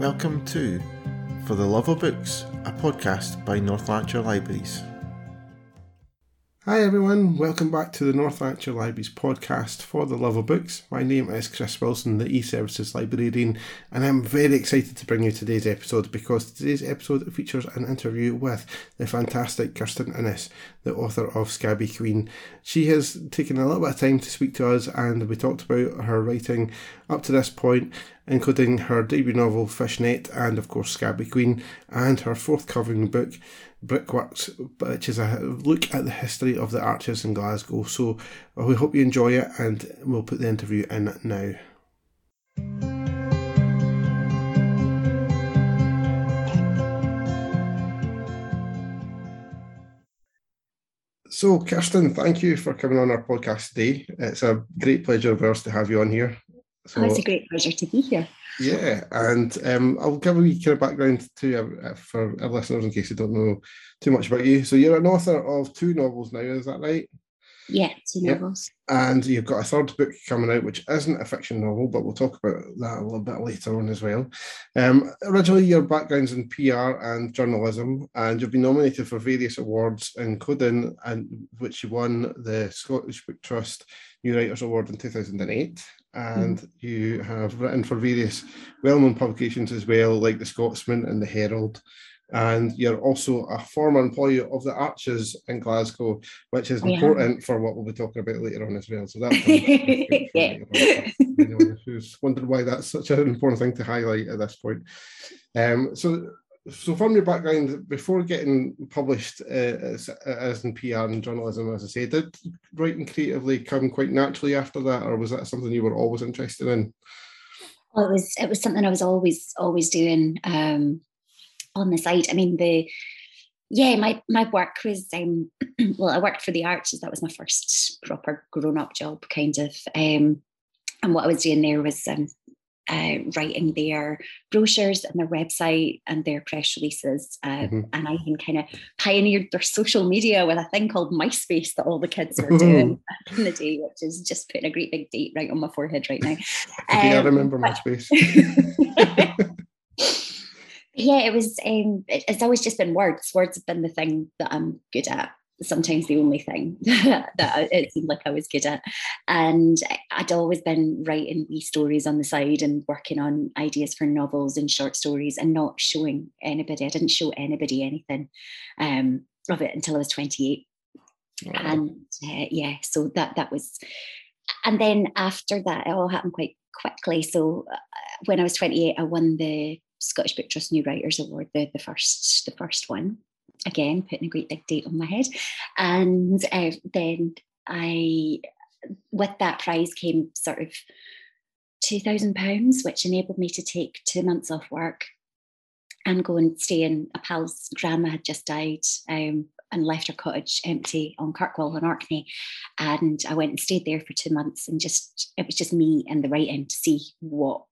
Welcome to For the Love of Books, a podcast by North Lanarkshire Libraries. Hi everyone, welcome back to the North Lanarkshire Libraries podcast for the love of books. My name is Chris Wilson, the e-services librarian, and I'm very excited to bring you today's episode because today's episode features an interview with the fantastic Kirstin Innes, the author of Scabby Queen. She has taken a little bit of time to speak to us, and we talked about her writing up to this point, including her debut novel Fishnet, and of course Scabby Queen, and her forthcoming book Brickworks, which is a look at the history of the arches in Glasgow. So uh, we hope you enjoy it, and we'll put the interview in now. So, Kirstin, thank you for coming on our podcast today. It's a great pleasure of ours to have you on here. So, oh, it's a great pleasure to be here. Yeah, and um, I'll give a wee kind of background to uh, for our listeners in case they don't know too much about you. So you're an author of two novels now, is that right? Yeah, two novels. And you've got a third book coming out, which isn't a fiction novel, but we'll talk about that a little bit later on as well. Um, originally, your background's in PR and journalism, and you've been nominated for various awards, including and which you won the Scottish Book Trust New Writers Award in 2008 and mm. you have written for various well-known publications as well, like the Scotsman and the Herald. And you're also a former employee of the Arches in Glasgow, which is important for what we'll be talking about later on as well. So that's yeah. anyone who's wondered why that's such an important thing to highlight at this point. Um, so so from your background before getting published uh, as, as, in PR and journalism, as I say, did writing creatively come quite naturally after that, or was that something you were always interested in? Well, it was it was something I was always always doing um, on the side. I mean, the yeah, my my work was um, well, I worked for the Arches. That was my first proper grown up job, kind of. Um, and what I was doing there was um, uh, writing their brochures and their website and their press releases. Uh, mm-hmm. And I even kind of pioneered their social media with a thing called MySpace that all the kids were doing back in the day, which is just putting a great big date right on my forehead right now. Um, yeah, I remember MySpace. yeah, it was. Um, it, it's always just been words. Words have been the thing that I'm good at sometimes the only thing that it seemed like I was good at. And I'd always been writing wee stories on the side and working on ideas for novels and short stories and not showing anybody. I didn't show anybody anything um, of it until I was 28. And uh, yeah, so that that was, and then after that, it all happened quite quickly. So uh, when I was 28, I won the Scottish Book Trust New Writers Award, the, the first the first one again putting a great big date on my head and uh, then i with that prize came sort of 2000 pounds which enabled me to take two months off work and go and stay in a pal's grandma had just died um, and left her cottage empty on Kirkwall in Orkney. And I went and stayed there for two months and just, it was just me and the writing to see what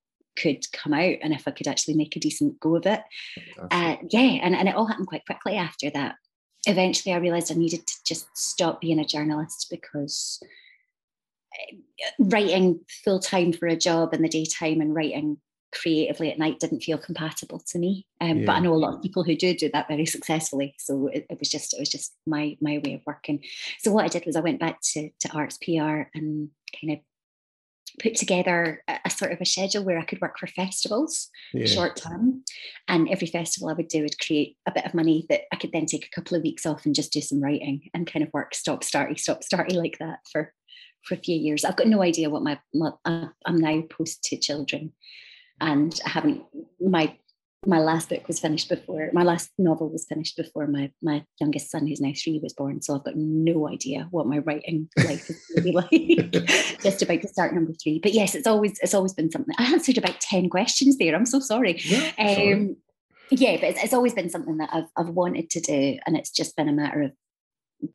could come out and if I could actually make a decent go of it. Uh, yeah, and, and it all happened quite quickly after that. Eventually, I realized I needed to just stop being a journalist because eh, writing full time for a job in the daytime and writing creatively at night didn't feel compatible to me. Um, yeah. But I know a lot of people who do do that very successfully. So it, it, was just it was just my my way of working. So what I did was I went back to to arts PR and kind of put together a, a, sort of a schedule where I could work for festivals yeah. short term. And every festival I would do would create a bit of money that I could then take a couple of weeks off and just do some writing and kind of work stop starty, stop starty like that for for a few years. I've got no idea what my, my uh, I'm now post two children and I haven't my my last book was finished before my last novel was finished before my my youngest son who's now three was born. So i've got no idea what my writing life is going to be like. Just about to start number three. But yes it's always it's always been something i answered about 10 questions there. I'm so sorry, yeah, sorry. Um, yeah but it's, it's always been something that I've, I've wanted to do and it's just been a matter of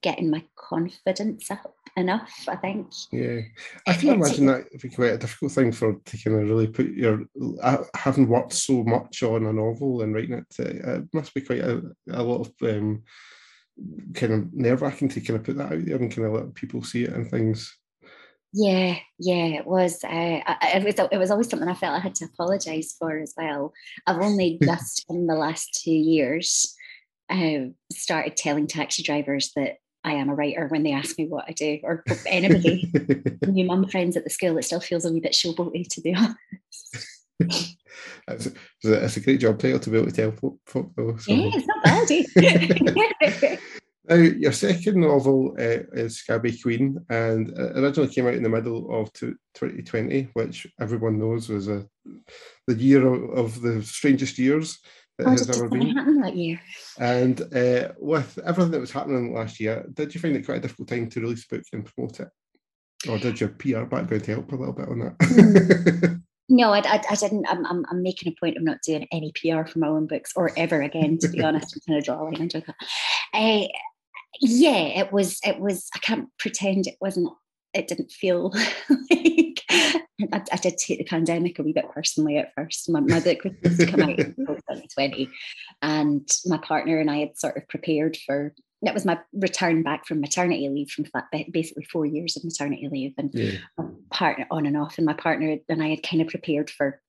getting my confidence up enough, I think. Yeah, I can imagine that would be quite a difficult thing for to kind of really put your having worked so much on a novel and writing it. Uh, it must be quite a, a lot of um, kind of nerve wracking to kind of put that out there and kind of let people see it and things. Yeah, yeah, it was. Uh, it was. It was always something I felt I had to apologise for as well. I've only just in the last two years uh, started telling taxi drivers that I am a writer when they ask me what I do, or anybody, new mum friends at the school. It still feels a wee bit showboaty, to be honest. a, it's a great job title to be able to tell folk, folk though. So. Yeah, it's not bad. Eh? Now, your second novel uh, is Scabby Queen, and it originally came out in the middle of 2020, which everyone knows was a, the year of, of the strangest years that oh, has ever been. That year. And uh, with everything that was happening last year, did you find it quite a difficult time to release a book and promote it? Or did your PR background help a little bit on that? Mm. No, I, I, I, didn't. I'm, I'm, I'm, making a point of not doing any PR for my own books or ever again, to be honest. I'm trying to draw a line under that. Uh, yeah, it was, it was, I can't pretend it wasn't, it didn't feel like, I, I, did take the pandemic a wee bit personally at first. My, my book was supposed to come out in 2020 and my partner and I had sort of prepared for, that was my return back from maternity leave from basically four years of maternity leave and yeah. partner on and off and my partner and I had kind of prepared for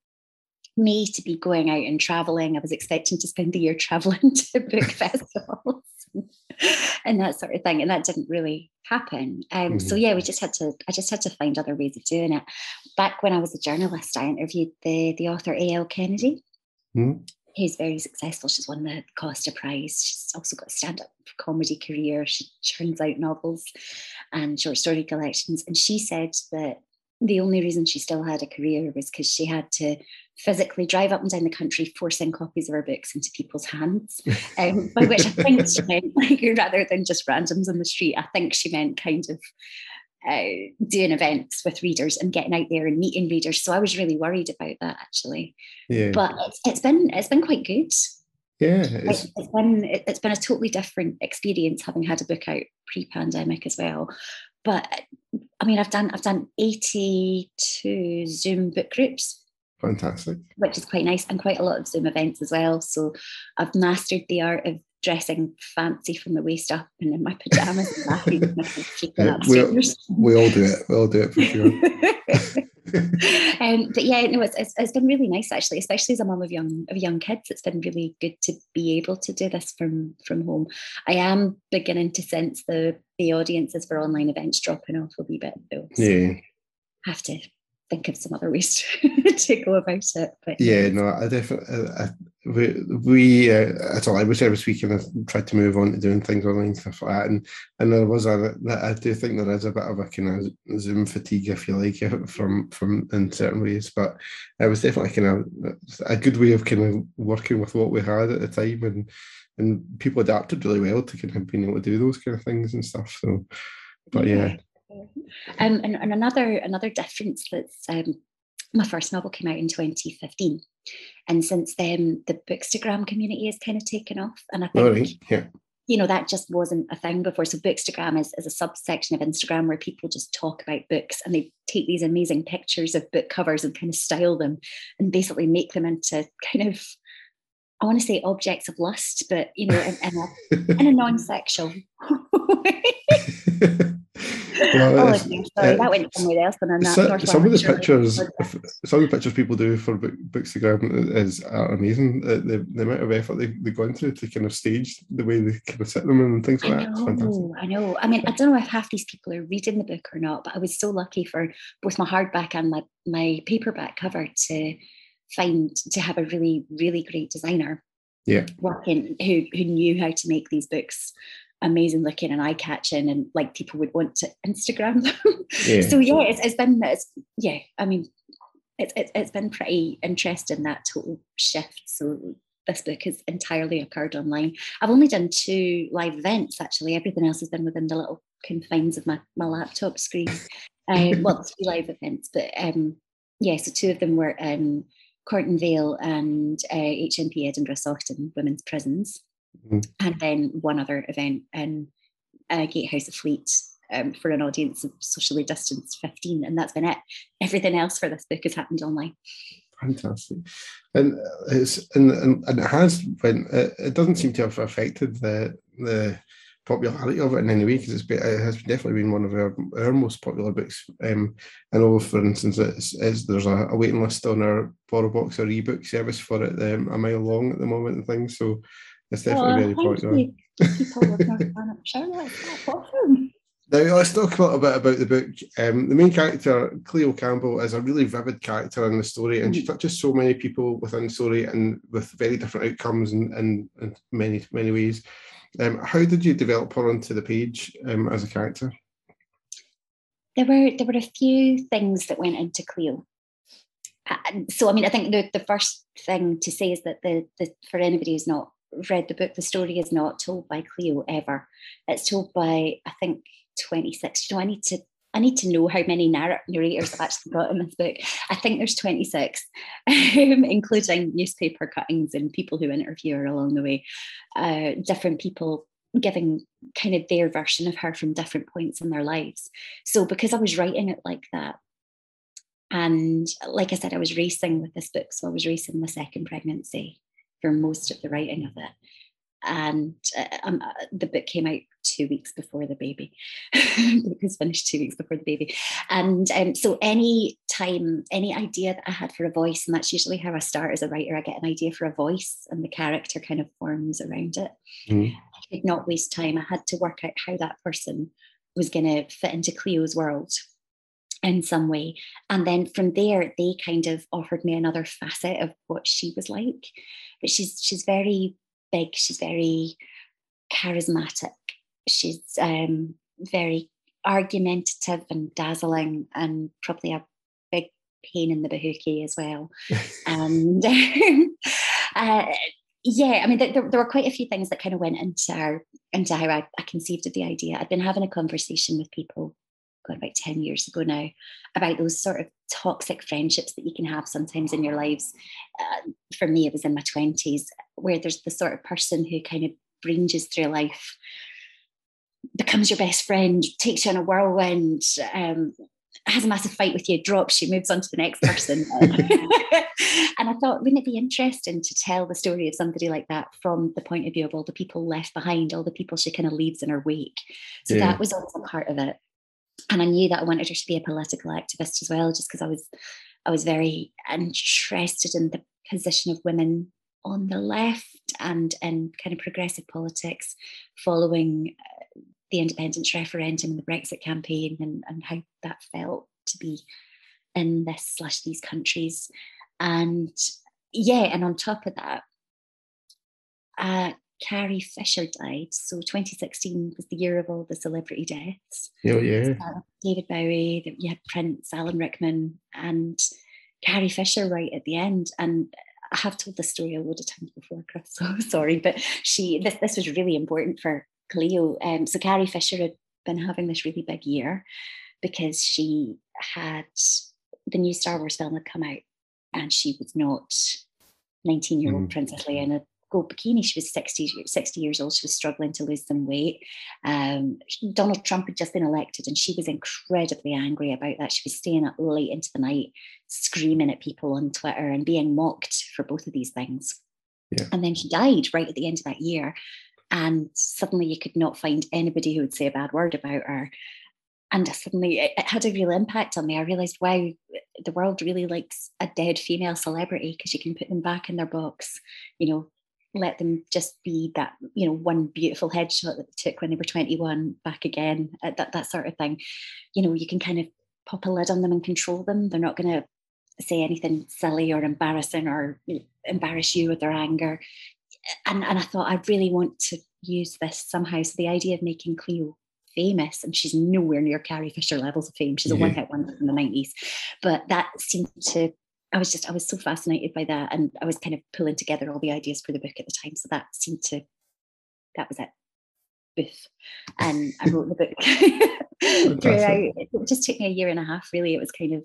me to be going out and traveling. I was expecting to spend the year traveling to book festivals. and that sort of thing. And that didn't really happen. Um, mm-hmm. So yeah, we just had to. I just had to find other ways of doing it. Back when I was a journalist, I interviewed the the author A.L. Kennedy. Mm-hmm. Who's very successful. She's won the Costa Prize. She's also got a stand-up comedy career. She churns out novels and short story collections. And she said that the only reason she still had a career was because she had to physically drive up and down the country forcing copies of her books into people's hands. Um, by which I think she meant, like, rather than just randoms on the street, I think she meant kind of uh, doing events with readers and getting out there and meeting readers. So I was really worried about that actually. Yeah. But it's, it's been it's been quite good. Yeah, it's, it's been it's been a totally different experience having had a book out pre-pandemic as well. But I mean, I've done I've done eighty two Zoom book groups Fantastic. Which is quite nice, and quite a lot of Zoom events as well. So I've mastered the art of dressing fancy from the waist up and in my pajamas and laughing yeah, we, we all do it. We all do it for sure. um, but yeah, no, it's, it's, it's been really nice actually, especially as a mum of young of young kids. It's been really good to be able to do this from from home. I am beginning to sense the the audiences for online events dropping off a wee bit though. So yeah. Have to think of some other ways to go about it. But yeah, no, I definitely I, we we uh, at all. I wish every week and I tried to move on to doing things online stuff like that, and and there was a I do think there is a bit of a kind of Zoom fatigue, if you like, from from in certain ways. But it was definitely kind of a good way of kind of working with what we had at the time, and and people adapted really well to kind of being able to do those kind of things and stuff. So, but yeah. yeah um, and, and another another difference that's um, my first novel came out in 2015, and since then the Bookstagram community has kind of taken off, and I think. Right. Yeah. You know, that just wasn't a thing before. So, Bookstagram is, is a subsection of Instagram where people just talk about books and they take these amazing pictures of book covers and kind of style them and basically make them into kind of I want to say objects of lust, but you know, in, in a, in a non-sexual well, oh, sorry, uh, that went somewhere else. And so, some of the pictures, some of the pictures people do for book, Bookstagram is are amazing. Uh, the, the amount of effort they, they've gone through to kind of stage the way they kind of set them and things like I know, that. I know. I mean, I don't know if half these people are reading the book or not, but I was so lucky for both my hardback and my my paperback cover to find to have a really really great designer yeah working who who knew how to make these books amazing looking and eye catching, and like people would want to Instagram them. Yeah. so yeah, it's, it's been it's, yeah. I mean, it's it, it's been pretty interesting that total shift. So this book has entirely occurred online. I've only done two live events actually. Everything else has been within the little confines of my my laptop screen. Um, well, three live events, but um, yeah, so two of them were um, Cornton Vale and uh, HMP Edinburgh Saughton Women's Prisons. Mm-hmm. And then one other event in uh, Gatehouse of Fleet um, for an audience of socially distanced 15. And that's been it. Everything else for this book has happened online. Fantastic. And it's and, and, and it has been it, it doesn't seem to have affected the the popularity of it in any way because it's been, it has definitely been one of our, our most popular books. Um, I know, for instance, it's, it's there's a, a, waiting list on our BorrowBox or ebook service for it um, a mile long at the moment and things. So it's definitely very popular. Now let's talk a little bit about the book. Um, the main character, Cleo Campbell, is a really vivid character in the story, and she mm. touches so many people within the story and with very different outcomes in, in, in many many ways. Um, how did you develop her onto the page um, as a character? There were there were a few things that went into Cleo. Uh, so I mean, I think the, the first thing to say is that the, the for anybody who's not read the book, the story is not told by Cleo ever. It's told by I think 26. You know, I need to I need to know how many narrators I've actually got in this book. I think there's 26, um, including newspaper cuttings and people who interview her along the way. Uh, different people giving kind of their version of her from different points in their lives. So because I was writing it like that, and like I said, I was racing with this book, so I was racing the second pregnancy for most of the writing of it and uh, um, uh, the book came out two weeks before the baby. it was finished two weeks before the baby, and um, so any time, any idea that I had for a voice, and that's usually how I start as a writer. I get an idea for a voice, and the character kind of forms around it. Mm. I could not waste time. I had to work out how that person was going to fit into Cleo's world in some way. And then from there, they kind of offered me another facet of what she was like. But she's she's very big. She's very charismatic. She's um, very argumentative and dazzling, and probably a big pain in the bahookie as well. and uh, yeah, I mean, there, there, were quite a few things that kind of went into our, into how I, I conceived of the idea. I'd been having a conversation with people God, about 10 years ago now, about those sort of toxic friendships that you can have sometimes in your lives. Uh, for me, it was in my 20s, where there's the sort of person who kind of ranges through life, becomes your best friend, takes you on a whirlwind, um, has a massive fight with you, drops you, moves on to the next person. and I thought, wouldn't it be interesting to tell the story of somebody like that from the point of view of all the people left behind, all the people she kind of leaves in her wake? So yeah. that was also part of it and I knew that I wanted her to be a political activist as well, just because I was I was very interested in the position of women on the left and in kind of progressive politics following uh, the independence referendum and the Brexit campaign and, and how that felt to be in this slash these countries. And yeah, and on top of that, uh, Carrie Fisher died. So 2016 was the year of all the celebrity deaths. Oh, yeah. Uh, David Bowie, you had Prince, Alan Rickman, and Carrie Fisher right at the end. And I have told this story a load of times before, Chris, so sorry, but she this, this was really important for Cleo. Um, so Carrie Fisher had been having this really big year because she had the new Star Wars film had come out and she was not 19 year old mm. Princess Leia in a bikini. She was 60, 60 years old. She was struggling to lose some weight. Um, Donald Trump had just been elected and she was incredibly angry about that. She was staying up late into the night, screaming at people on Twitter and being mocked for both of these things. Yeah. And then she died right at the end of that year. And suddenly you could not find anybody who would say a bad word about her and suddenly it, it, had a real impact on me. I realized, wow, the world really likes a dead female celebrity because you can put them back in their box, you know, let them just be that you know one beautiful headshot that they took when they were 21 back again uh, that that sort of thing. You know you can kind of pop a lid on them and control them. They're not going to say anything silly or embarrassing or embarrass you with their anger. And and I thought I really want to use this somehow. So the idea of making Cleo famous and she's nowhere near Carrie Fisher levels of fame. She's a one-hit wonder from the 90s but that seemed to I was just I was so fascinated by that, and I was kind of pulling together all the ideas for the book at the time. So that seemed to that was it. Boof. And I wrote the book throughout. It just took me a year and a half. Really, it was kind of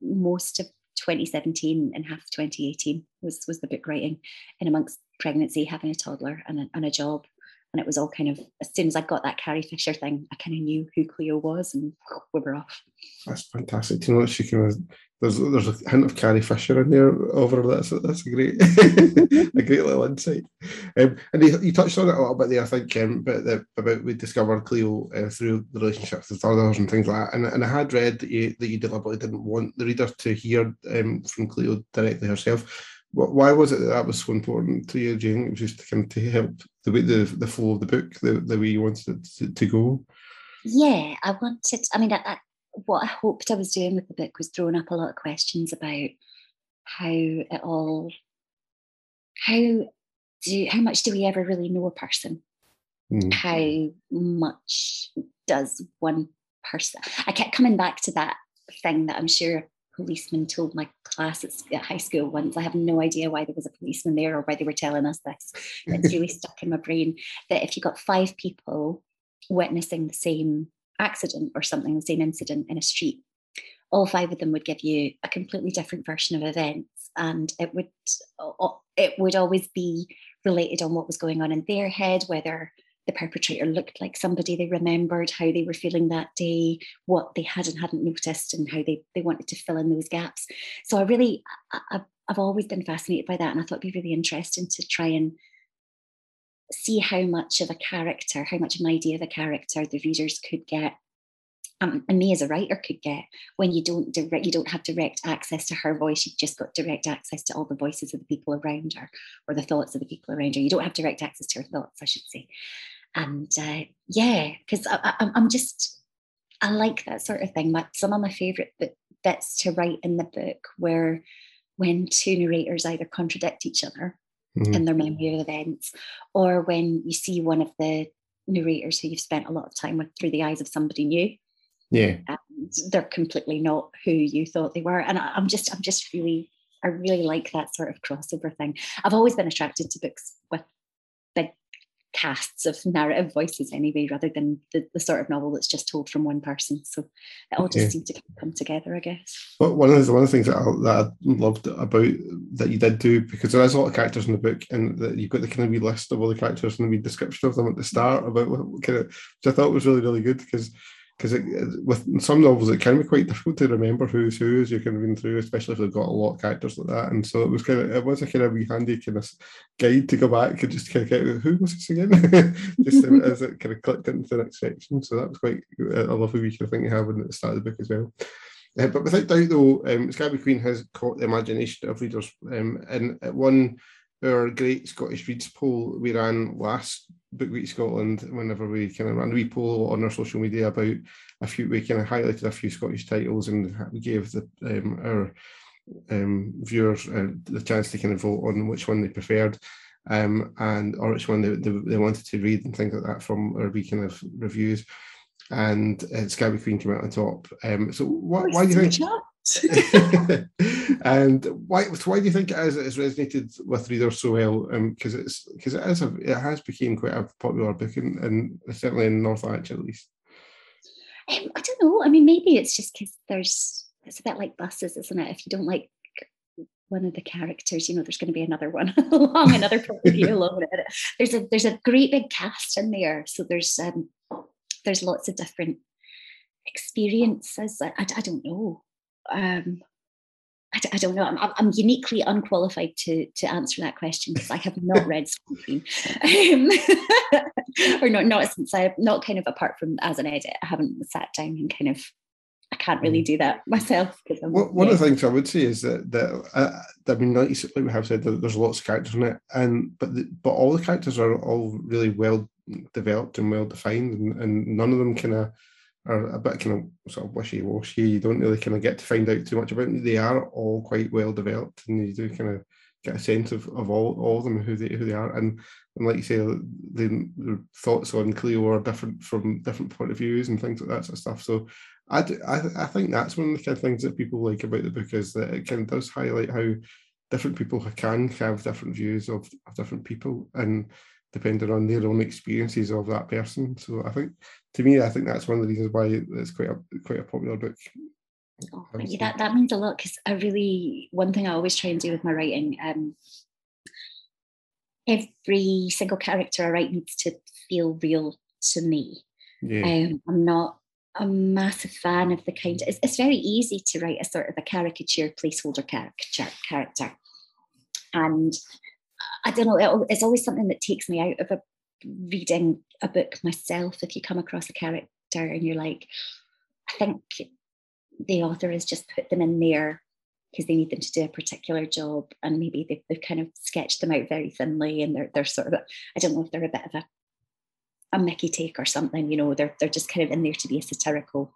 most of 2017 and half of 2018 was was the book writing, in amongst pregnancy, having a toddler, and a, and a job. And it was all kind of as soon as I got that Carrie Fisher thing, I kind of knew who Cleo was, and we were off. That's fantastic. Do you know that she of there's there's a hint of Carrie Fisher in there over that's that's a great a great little insight. Um, and you, you, touched on it a little bit there, I think, um, but the, about we discovered Cleo uh, through the relationships with others and things like that. And, and I had read that you, that you deliberately didn't want the reader to hear um, from Cleo directly herself why was it that that was so important to you, Jane? It was just to kind of to help the way the, the flow of the book, the, the way you wanted it to, to go. Yeah, I wanted. I mean, I, I, what I hoped I was doing with the book was throwing up a lot of questions about how it all, how do how much do we ever really know a person? Mm. How much does one person? I kept coming back to that thing that I'm sure policeman told my class at high school once. I have no idea why there was a policeman there or why they were telling us this. It's really stuck in my brain that if you got five people witnessing the same accident or something, the same incident in a street, all five of them would give you a completely different version of events, and it would it would always be related on what was going on in their head, whether the perpetrator looked like somebody they remembered, how they were feeling that day, what they had and hadn't noticed, and how they, they wanted to fill in those gaps. So I really, I, I've always been fascinated by that. And I thought it'd be really interesting to try and see how much of a character, how much of an idea of a character the readers could get um, and me as a writer could get when you don't direct you don't have direct access to her voice you've just got direct access to all the voices of the people around her or the thoughts of the people around her you don't have direct access to her thoughts i should say and uh, yeah because i'm just i like that sort of thing. My, some of my favorite bits to write in the book were when two narrators either contradict each other mm-hmm. in their memory of events or when you see one of the narrators who you've spent a lot of time with through the eyes of somebody new. Yeah. And they're completely not who you thought they were. And I, i'm just i'm just really i really like that sort of crossover thing. I've always been attracted to books with casts of narrative voices anyway rather than the, the sort of novel that's just told from one person. So it all just seemed to come together i guess. But one of the one of the things that I, that I loved about that you did do because there is a lot of characters in the book and that you've got the kind of wee list of all the characters and the wee description of them at the start about what kind of which i thought was really really good because because with some novels it can be quite difficult to remember who's who as you're kind of going through, especially if they've got a lot of characters like that. And so it was kind of it was a kind of wee handy kind of guide to go back and just kind of get who was this again, just as it kind of clicked into the next section. So that was quite a lovely wee kind of thing to have at the start of the book as well. Uh, but without doubt, though, um, Scabby Queen has caught the imagination of readers. Um, and at one our great Scottish Reads poll we ran last Book Week Scotland, whenever we kind of ran a wee poll on our social media about a few, we kind of highlighted a few Scottish titles and we gave the um, our um, viewers uh, the chance to kind of vote on which one they preferred. Um, and or which one they, they, they, wanted to read and things like that from our wee kind of reviews. And uh, Scabby Queen came out on top. Um, so what, why do you think? and why why do you think it is has resonated with readers so well? Because um, it's because it is a, it has become quite a popular book, and, and certainly in North Lanarkshire at least. Um, I don't know. I mean, maybe it's just because there's it's a bit like buses, isn't it? If you don't like one of the characters, you know, there's going to be another one along, another of along. There's a there's a great big cast in there, so there's um there's lots of different experiences. I, I, I don't know um, I, I, don't know. I'm, I'm, uniquely unqualified to to answer that question because I have not read Scream um, or not not since I not kind of apart from as an edit. I haven't sat down and kind of. I can't really mm. do that myself. Well, one yeah. of the things I would say is that that uh, I mean, like we have said, there's lots of characters in it, and but the, but all the characters are all really well developed and well defined, and, and none of them kind of are a bit kind of sort of wishy washy. You don't really kind of get to find out too much about them. They are all quite well developed, and you do kind of get a sense of, of all, all of them who they who they are. And, and like you say, the, the thoughts on Cleo are different from different point of views and things like that sort of stuff. So I, do, I, I think that's one of the kind of things that people like about the book is that it kind of does highlight how different people can have different views of, of different people and depending on their own experiences of that person. So I think, to me, I think that's one of the reasons why it's quite a quite a popular book. Oh, thank you. That that means a lot because I really one thing I always try and do with my writing. Um, every single character I write needs to feel real to me. Yeah. Um, I'm not a massive fan of the kind. It's, it's very easy to write a sort of a caricature placeholder character, character, and I don't know. It's always something that takes me out of a reading a book myself. If you come across a character and you're like, I think the author has just put them in there because they need them to do a particular job and maybe they've, they've kind of sketched them out very thinly and they're, they're sort of i don't know if they're a bit of a, a mickey take or something you know they're, they're just kind of in there to be a satirical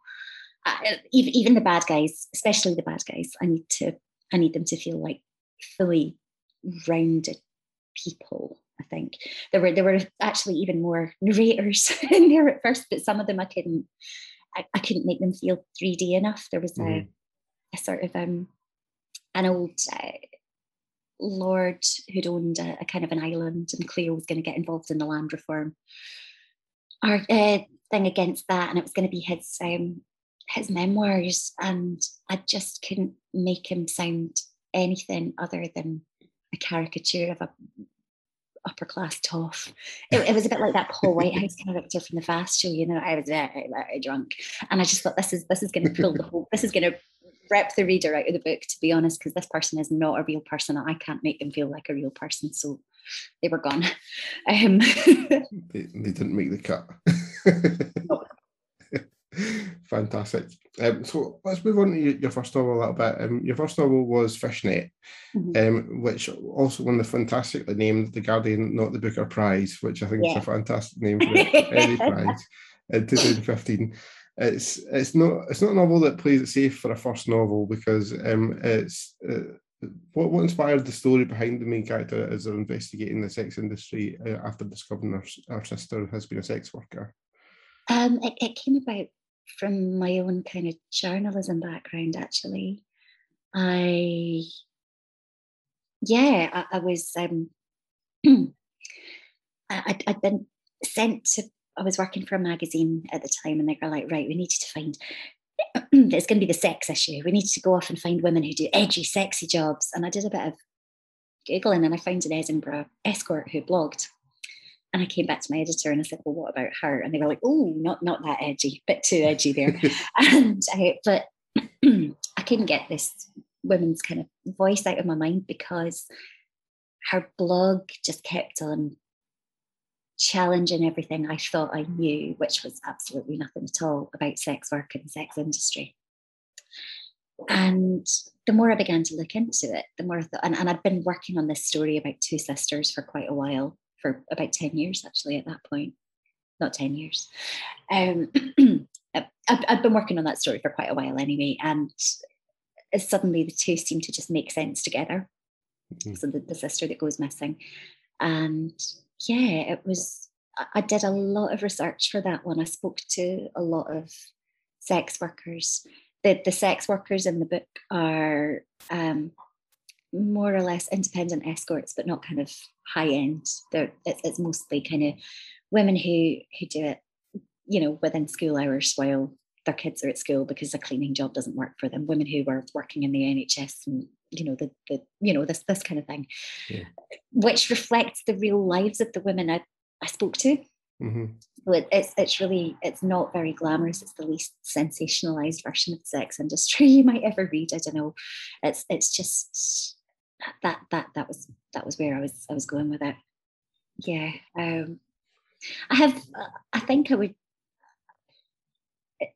uh, even, even the bad guys especially the bad guys i need to i need them to feel like fully rounded people I think there were there were actually even more narrators in there at first, but some of them I couldn't I, I couldn't make them feel 3D enough. There was mm. a, a, sort of um, an old uh, lord who'd owned a, a, kind of an island, and Cleo was going to get involved in the land reform our, uh, thing against that, and it was going to be his um, his memoirs, and I just couldn't make him sound anything other than a caricature of a upper class toff. It, it, was a bit like that Paul Whitehouse character from the Fast Show. You know, I was very, very drunk, and I just thought this is this is going to pull the whole. This is going to rip the reader out of the book. To be honest, because this person is not a real person. I can't make them feel like a real person. So they were gone. Um, they, they didn't make the cut. Fantastic. Um, so let's move on to your first novel a little bit. Um, your first novel was Fishnet, mm-hmm. um, which also won the fantastically named The Guardian Not the Booker Prize, which I think yeah. is a fantastic name for any prize in 2015. It's it's not it's not a novel that plays it safe for a first novel because um, it's uh, what, what inspired the story behind the main character as they're investigating the sex industry uh, after discovering her, her sister has been a sex worker. Um, it, it came about from my own kind of journalism background, actually. I, yeah, I, I was, um, I, I'd been sent to, I was working for a magazine at the time, and they were like, right, we need you to find, it's going to be the sex issue. We need to go off and find women who do edgy, sexy jobs. And I did a bit of Googling and I found an Edinburgh escort who blogged and I came back to my editor and I said, "Well, what about her?" And they were like, "Oh, not not that edgy, bit too edgy there." and I, but I couldn't get this woman's kind of voice out of my mind because her blog just kept on challenging everything I thought I knew, which was absolutely nothing at all about sex work and the sex industry. And the more I began to look into it, the more I thought, and, and I'd been working on this story about two sisters for quite a while for about 10 years actually at that point not 10 years um, I've, I've, been working on that story for quite a while anyway and suddenly the two seem to just make sense together mm-hmm. so the, the sister that goes missing and yeah it was I did a lot of research for that one. I spoke to a lot of sex workers. The, the sex workers in the book are um, more or less independent escorts, but not kind of high end. They're, it's, it's mostly kind of women who who do it, you know, within school hours while their kids are at school because a cleaning job doesn't work for them. Women who were working in the NHS and you know the the you know this this kind of thing, yeah. which reflects the real lives of the women I, I spoke to. Mm-hmm. So it, it's it's really it's not very glamorous. It's the least sensationalized version of the sex industry you might ever read. I don't know. It's it's just that that that was that was where I was I was going with it. Yeah, um, I have. I think I would.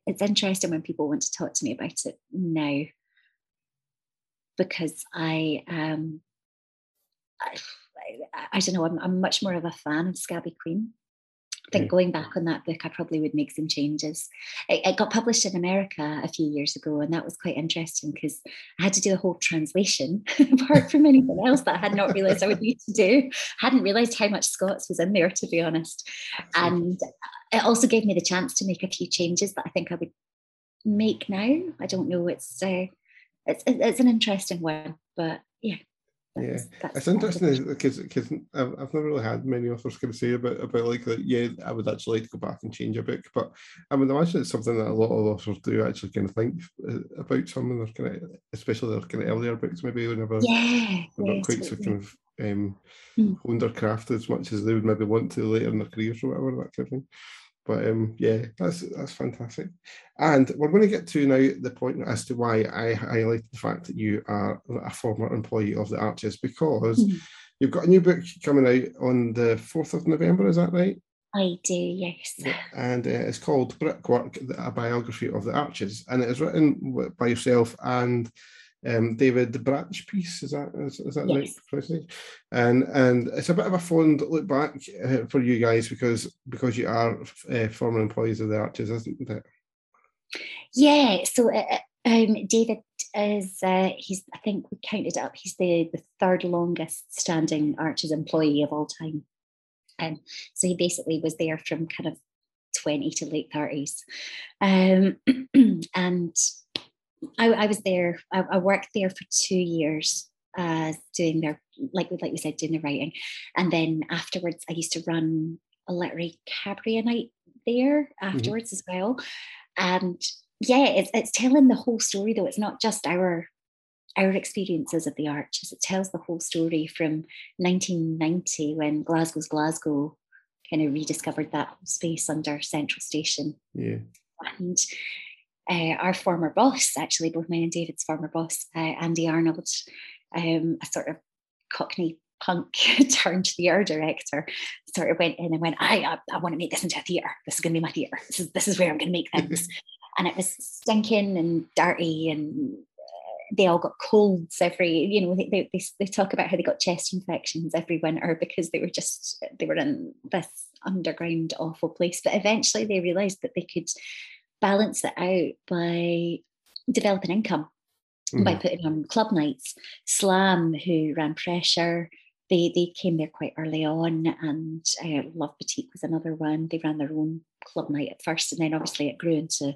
It's interesting when people want to talk to me about it now, because I um, I, I, I don't know. I'm, I'm much more of a fan of Scabby Queen think going back on that book, I probably would make some changes. It, it, got published in America a few years ago, and that was quite interesting because I had to do a whole translation apart from anything else that I had not realised I would need to do. I hadn't realised how much Scots was in there, to be honest. And it also gave me the chance to make a few changes that I think I would make now. I don't know. It's uh, it's it's an interesting one, but yeah, yeah, it's interesting because because I've, I've never really had many authors kind of say about about like that. Yeah, I would actually like to go back and change a book, but I would imagine it's something that a lot of authors do actually kind of think uh, about some of their kind of, especially their kind of earlier books, maybe whenever yeah, they're not quite so kind of um, mm. honed their craft as much as they would maybe want to later in their careers or whatever that kind of thing. But um, yeah, that's that's fantastic. And we're going to get to now the point as to why I highlighted the fact that you are a former employee of the Arches because mm-hmm. you've got a new book coming out on the 4th of November, is that right? I do, yes. And uh, it's called Brickwork, a biography of the Arches. And it is written by yourself and um, David Bratchpiece. Is that is, is that yes. right? And and it's a bit of a fond look back uh, for you guys because because you are uh, former employees of the Arches, isn't it? Yeah. So uh, uh, um, David is uh, he's I think we counted up. He's the the third longest standing Arches employee of all time. Um, so he basically was there from kind of 20 to late 30s. Um, and I, I, was there, I, I, worked there for two years uh, doing their, like, like we said, doing the writing. And then afterwards, I used to run a literary cabaret night there mm-hmm. afterwards mm-hmm. as well. And yeah, it's, it's telling the whole story though. It's not just our our experiences of the arches. It tells the whole story from 1990 when Glasgow's Glasgow kind of rediscovered that space under Central Station. Yeah. And uh, our former boss, actually, both mine and David's former boss, uh, Andy Arnold, um, a sort of Cockney punk turned theatre director, sort of went in and went, I, I, I want to make this into a theatre. This is going to be my theatre. This is, this is where I'm going to make things. and it was stinking and dirty and they all got colds every you know they, they, they talk about how they got chest infections every winter because they were just they were in this underground awful place but eventually they realized that they could balance it out by developing income mm-hmm. by putting on club nights slam who ran pressure they they came there quite early on and uh, love boutique was another one they ran their own club night at first and then obviously it grew into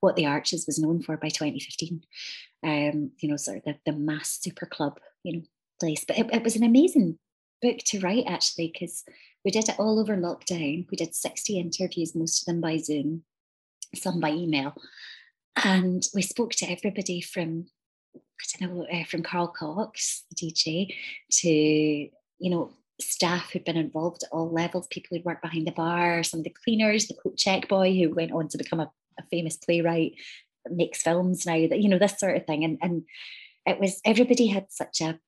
what the arches was known for by 2015 um, you know, sort of the, the mass super club, you know, place. But it, it was an amazing book to write actually, because we did it all over lockdown. We did 60 interviews, most of them by Zoom, some by email. And we spoke to everybody from, I don't know, uh, from Carl Cox, the DJ, to, you know, staff who'd been involved at all levels, people who'd worked behind the bar, some of the cleaners, the coat check boy who went on to become a, a famous playwright, makes films now that you know this sort of thing and and it was everybody had such a,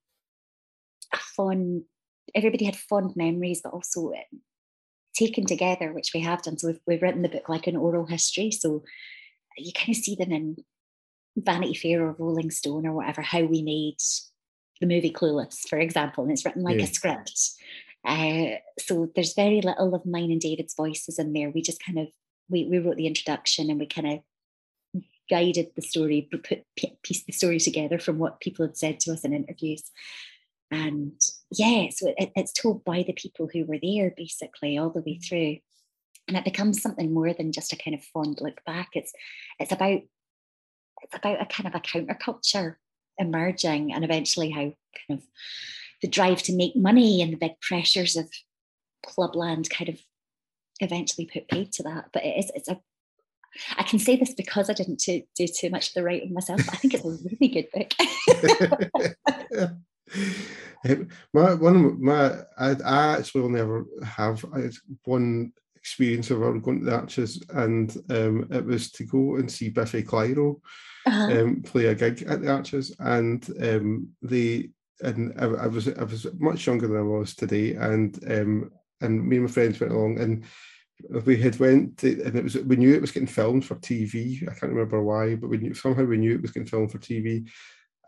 a fond everybody had fond memories but also taken together which we have done so we've, we've written the book like an oral history so you kind of see them in vanity fair or rolling stone or whatever how we made the movie clueless for example and it's written like yeah. a script uh, so there's very little of mine and david's voices in there we just kind of we, we wrote the introduction and we kind of guided the story, put pieced the story together from what people had said to us in interviews. And yeah, so it, it's told by the people who were there basically all the way through. And it becomes something more than just a kind of fond look back. It's it's about it's about a kind of a counterculture emerging and eventually how kind of the drive to make money and the big pressures of clubland kind of eventually put paid to that. But it is it's a I can say this because I didn't do, do too much of the writing myself. I think it's a really good book. my one my I, I actually only ever have I one experience of ever going to the Arches, and um, it was to go and see Biffy Clyro uh-huh. um, play a gig at the Arches, and um, they and I, I, was I was much younger than I was today, and um, and me and my friends went along and we had went to, and it was we knew it was getting filmed for TV. I can't remember why, but we knew somehow we knew it was getting filmed for TV.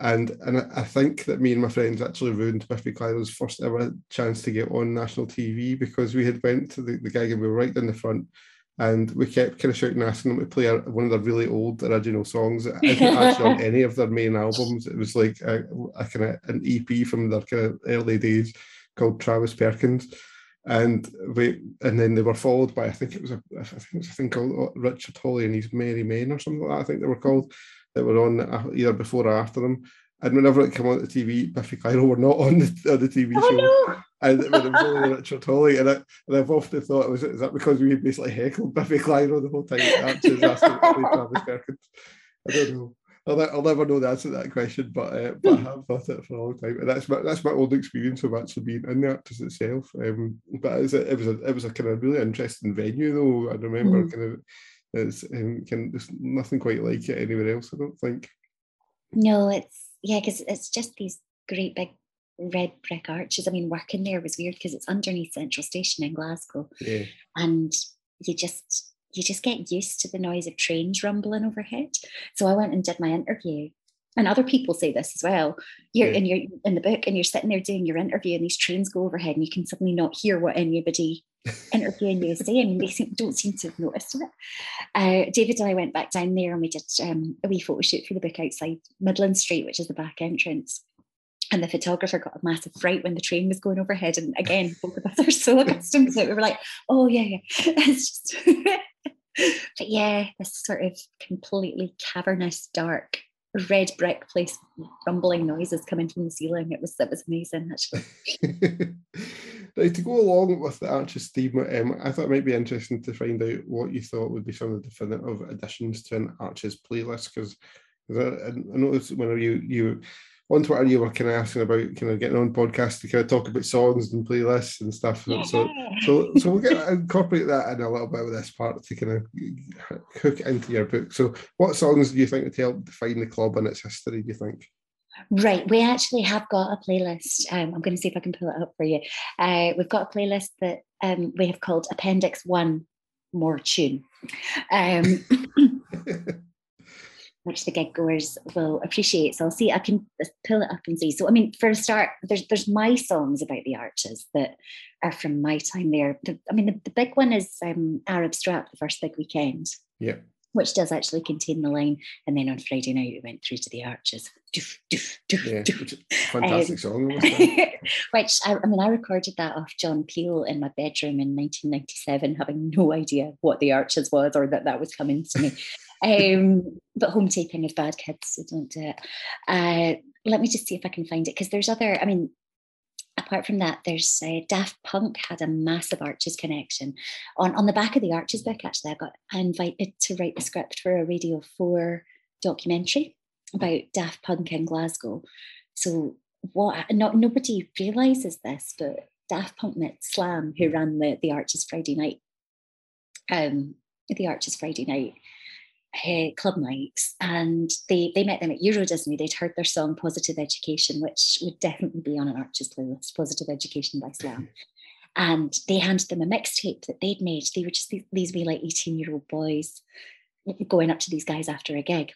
And and I think that me and my friends actually ruined Biffy Clyro's first ever chance to get on national TV because we had went to the, the gig and we were right in the front. And we kept kind of shouting asking them to play one of their really old original songs. It isn't actually on any of their main albums it was like a, a kind of an ep from their kind of early days called travis perkins. And we and then they were followed by I think it was a I think it was a thing called uh, Richard Hawley and his Merry Men or something like that I think they were called that were on uh, either before or after them. And whenever it came on the TV, Biffy Clyro were not on the, on the TV oh, show. No. And it was only Richard Hawley. And, I, and I've often thought, was it, is that because we basically heckled Biffy Clyro the whole time? I don't know. I'll, I'll never know the answer to that question, but uh, but I have thought it for a long time, and that's my that's my old experience of actually being in the Arches itself. Um, but it was, a, it was a it was a kind of really interesting venue, though. I remember mm. kind of it's um, can there's nothing quite like it anywhere else. I don't think. No, it's yeah, because it's just these great big red brick arches. I mean, working there was weird because it's underneath Central Station in Glasgow, yeah, and you just you just get used to the noise of trains rumbling overhead. So I went and did my interview. And other people say this as well. You're yeah. in your in the book and you're sitting there doing your interview and these trains go overhead and you can suddenly not hear what anybody interviewing is saying. And they seem, don't seem to have noticed it. Uh, David and I went back down there and we did um, a wee photo shoot for the book outside Midland Street, which is the back entrance and the photographer got a massive fright when the train was going overhead. And again, both of us are so accustomed to it. We were like, oh yeah, yeah. It's just but yeah, this sort of completely cavernous, dark, red brick place, rumbling noises coming from the ceiling. It was it was amazing actually. Now, to go along with the Arches theme, um, I thought it might be interesting to find out what you thought would be some of the definitive additions to an Arches playlist because I, I noticed whenever you you on Twitter you were kind of asking about kind of getting on podcasts to kind of talk about songs and playlists and stuff. Yeah. So so so we'll get incorporate that in a little bit with this part to kind of hook into your book. So what songs do you think would help define the club and its history, do you think? Right, we actually have got a playlist. Um, I'm going to see if I can pull it up for you. Uh, we've got a playlist that um, we have called Appendix One More Tune. Um, which the gig goers will appreciate. So I'll see, I can pull it up and see. So I mean, for a start, there's there's my songs about the arches that are from my time there. The, I mean, the, the big one is um, Arab Strap, the first big weekend. Yeah. Which does actually contain the line, and then on Friday night we went through to the arches. Doof, doof, doof, yeah, fantastic um, song. which I, I mean, I recorded that off John Peel in my bedroom in 1997, having no idea what the arches was or that that was coming to me. Um, but home taping is bad, kids, so don't do it. Uh, let me just see if I can find it because there's other, I mean, apart from that, there's uh, Daft Punk had a massive Arches connection. On, on the back of the Arches book, actually, I got invited to write the script for a Radio 4 documentary about Daft Punk in Glasgow. So what not nobody realizes this, but Daft Punk met Slam, who ran the, the Arches Friday night. Um, the Arches Friday night uh, club nights and they, they met them at Euro Disney. They'd heard their song Positive Education, which would definitely be on an Arches playlist, Positive Education by Slam. And they handed them a mixtape that they'd made. They were just these, these wee like 18 year old boys going up to these guys after a gig.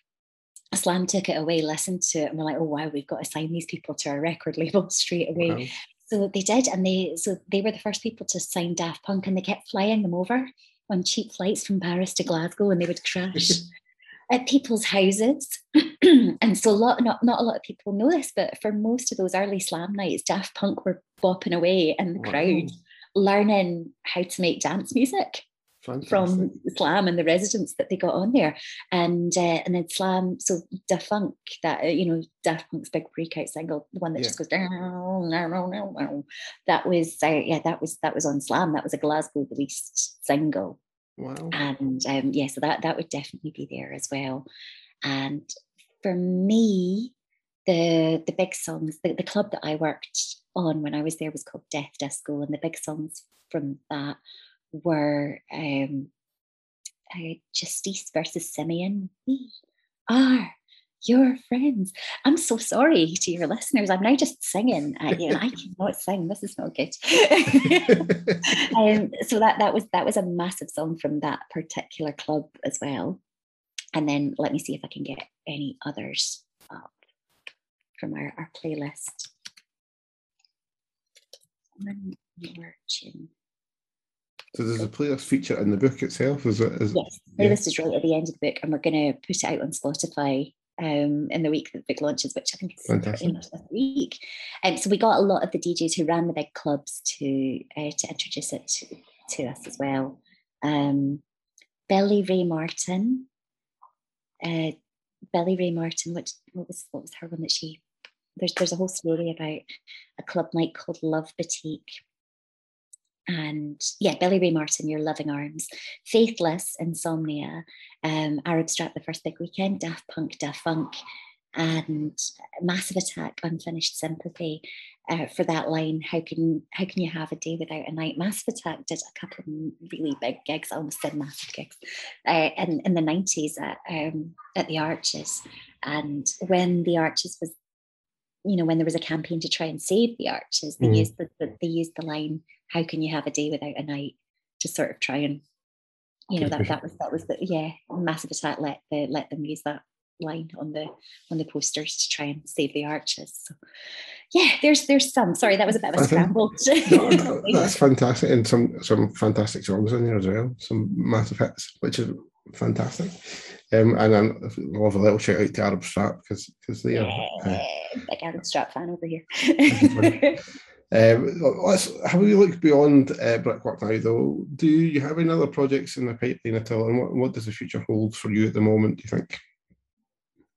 Slam took it away, listened to it, and we're like, oh wow, we've got to sign these people to our record label straight away. Wow. So they did, and they so they were the first people to sign Daft Punk, and they kept flying them over on cheap flights from Paris to Glasgow and they would crash at people's houses. and so a lot, not, not a lot of people know this, but for most of those early slam nights, Daft Punk were bopping away in the wow. crowd, learning how to make dance music. Fantastic. from Slam and the residents that they got on there, and uh, and then Slam, so Da Funk, that you know Daft Punk's big breakout single, the one that yeah. just goes down, down, down, down, that was uh, yeah, that was that was on Slam. That was a Glasgow released single. Wow. And um, yeah, so that that would definitely be there as well. And for me, the the big songs, the, the club that I worked on when I was there was called Death Disco, and the big songs from that were um, uh, Justice versus Simian. We are your friends. I'm so sorry to your listeners. I'm now just singing at you, and I cannot sing. This is not good. um, so that that was that was a massive song from that particular club as well. And then let me see if I can get any others up from our, our playlist. So there's a playlist feature in the book itself, is it? Is yes, the playlist yeah. is right at the end of the book, and we're going to put it out on Spotify um, in the week that the book launches, which I think is Fantastic. pretty this week. Um, so we got a lot of the DJs who ran the big clubs to uh, to introduce it to, to us as well. Um, Billie Ray Martin, uh, Billie Ray Martin, which what was what was her one that she? There's there's a whole story about a club night called Love Boutique, and yeah, Billie Ray Martin, Your Loving Arms, Faithless, Insomnia, um, Arab Strap, The First Big Weekend, Daft Punk, Da Funk, and Massive Attack, Unfinished Sympathy. Uh, for that line, how can how can you have a day without a night? Massive Attack did a couple of really big gigs. I almost said massive gigs uh, in in the nineties at um, at the Arches, and when the Arches was, you know, when there was a campaign to try and save the Arches, they mm. used the, the they used the line how can you have a day without a night? To sort of try and you know that that was that was the yeah massive attack let the let them use that line on the on the posters to try and save the arches. So yeah there's there's some. Sorry that was a bit of a scramble. No, that's fantastic. And some some fantastic songs in there as well. Some massive hits which is fantastic. Um, and then love a little shout out to Arab Strap because because they are uh, big Arab Strap fan over here Um, let's have we look beyond uh, Brickwork now, though. Do you have any other projects in the pipeline at all, and what, what does the future hold for you at the moment? Do you think?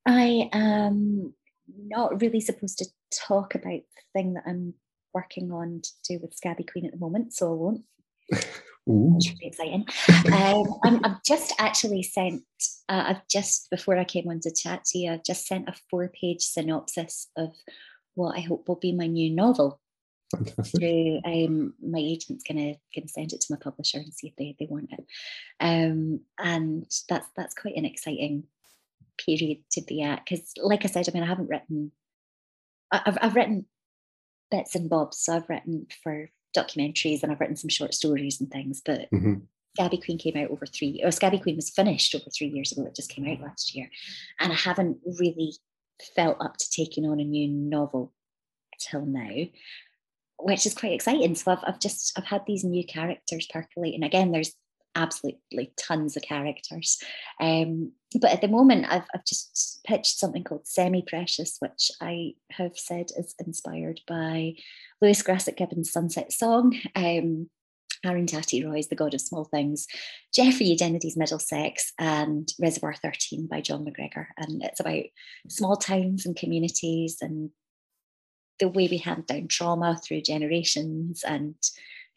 I am not really supposed to talk about the thing that I'm working on to do with Scabby Queen at the moment, so I won't. Ooh. Which be exciting. um, i have just actually sent, uh, I've just, before I came on to chat to you, I've just sent a four page synopsis of what I hope will be my new novel. Fantastic. um, my agent's gonna gonna send it to my publisher and see if they, they want it. Um, and that's that's quite an exciting period to be at because, like I said, I mean, I haven't written. I've I've written bits and bobs. So I've written for documentaries and I've written some short stories and things. But mm-hmm. Scabby Queen came out over three. Or Scabby Queen was finished over three years ago. It just came out last year, and I haven't really felt up to taking on a new novel till now which is quite exciting. So I've, I've just I've had these new characters percolating. Again, there's absolutely tons of characters. Um, but at the moment, I've, I've just pitched something called Semi Precious, which I have said is inspired by Lewis Grassic Gibbon's Sunset Song. Um, Arundhati Roy's The God of Small Things, Jeffrey Eugenides Middlesex, and Reservoir 13 by Jon McGregor. And it's about small towns and communities and the way we hand down trauma through generations and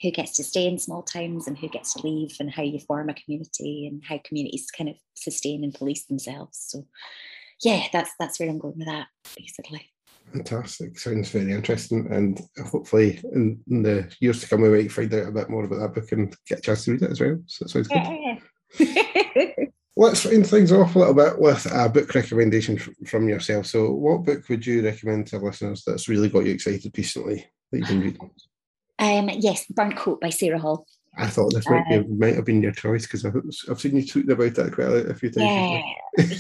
who gets to stay in small towns and who gets to leave and how you form a community and how communities kind of sustain and police themselves. So yeah, that's that's where I'm going with that basically. Fantastic. Sounds very interesting. And hopefully in, in, the years to come we might find out a bit more about that book and get a chance to read it as well. So that sounds good. Let's end things off a little bit with a book recommendation from yourself. So, what book would you recommend to listeners that's really got you excited recently that you can read? Um, yes, Burnt Coat by Sarah Hall. I thought this might, be, um, might have been your choice because I've, I've seen you tweet about that quite a, few times. Yeah,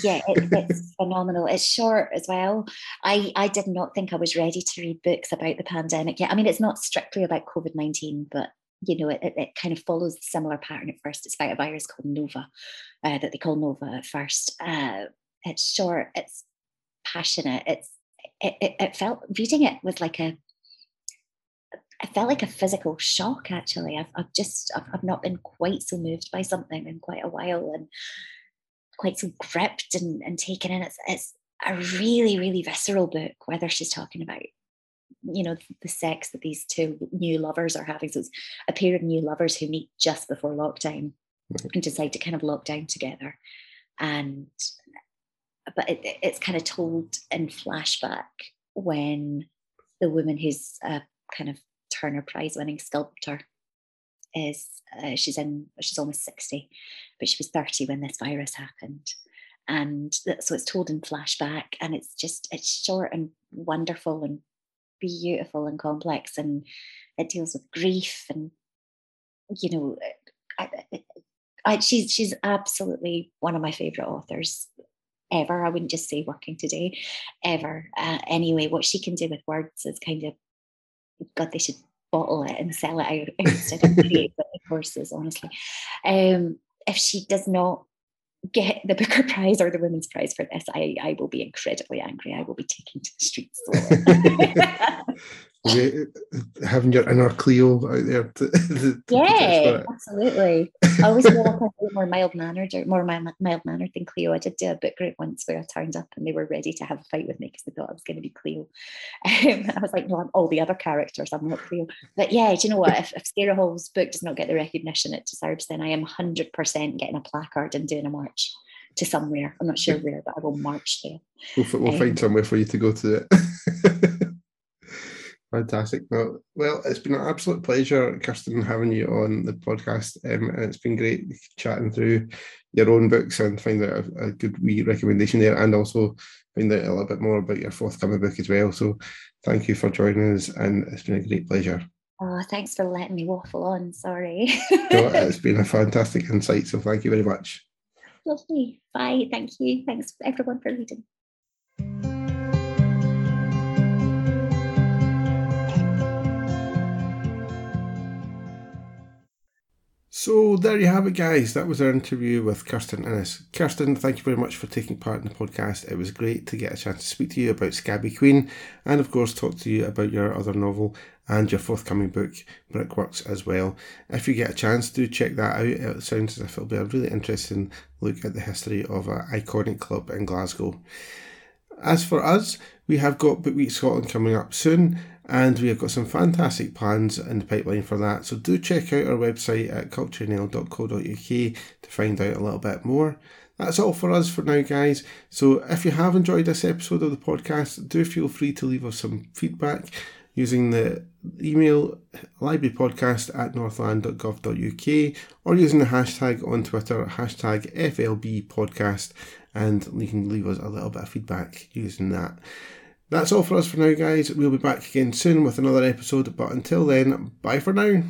yeah, it, it's phenomenal. It's short as well. I, I did not think I was ready to read books about the pandemic yet. I mean, it's not strictly about COVID 19, but you know, it, it, kind of follows a similar pattern at first. It's about a virus called Nova, uh, that they call Nova first. Uh, it's short, it's passionate. It's it, it, it, felt reading it was like a I felt like a physical shock actually. I've, I've just I've, I've not been quite so moved by something in quite a while and quite so gripped and, and taken in. It's it's a really, really visceral book, whether she's talking about you know the sex that these two new lovers are having so it's a pair of new lovers who meet just before lockdown and decide to kind of lock down together. And but it, it's kind of told in flashback when the woman who's a kind of turner prize winning sculptor is uh, she's in she's almost 60 but she was 30 when this virus happened. And so it's told in flashback and it's just it's short and wonderful and beautiful and complex and it deals with grief and you know I, I, she's she's absolutely one of my favorite authors ever i wouldn't just say working today ever uh, anyway what she can do with words is kind of god they should bottle it and sell it out instead of create courses honestly um, if she does not get the Booker Prize or the Women's Prize for this, I, I will be incredibly angry. I will be taking to the streets. having your inner Cleo out there. To, to yeah, absolutely. I always feel like I'm more mild mannered or more mild mannered than Cleo. I did do a book group once where I turned up and they were ready to have a fight with me because they thought I was going to be Cleo. Um, I was like, no, I'm all the other characters. I'm not Cleo. But yeah, do you know what? If, if Sarah Hall's book does not get the recognition it deserves, then I am 100% getting a placard and doing a march to somewhere. I'm not sure where, but I will march there. We'll, we'll um, find somewhere for you to go to it. Fantastic. Well, well, it's been an absolute pleasure, Kirstin, having you on the podcast. Um, and it's been great chatting through your own books and find out a, a, good wee recommendation there, and also find out a little bit more about your forthcoming book as well. So, thank you for joining us, and it's been a great pleasure. Oh, thanks for letting me waffle on. Sorry. no, it's been a fantastic insight. So, thank you very much. Lovely. Bye. Thank you. Thanks everyone for reading. So there you have it, guys. That was our interview with Kirstin Innes. Kirstin, thank you very much for taking part in the podcast. It was great to get a chance to speak to you about Scabby Queen and, of course, talk to you about your other novel and your forthcoming book, Brickworks, as well. If you get a chance, do check that out. It sounds as if it'll be a really interesting look at the history of an iconic club in Glasgow. As for us, we have got Book Week Scotland coming up soon and we have got some fantastic plans in the pipeline for that. So do check out our website at culturenl.co.uk to find out a little bit more. That's all for us for now, guys. So if you have enjoyed this episode of the podcast, do feel free to leave us some feedback using the email librarypodcast at northlan.gov.uk or using the hashtag on Twitter, hashtag FLB and you can leave us a little bit of feedback using that. That's all for us for now, guys. We'll be back again soon with another episode, but until then, bye for now.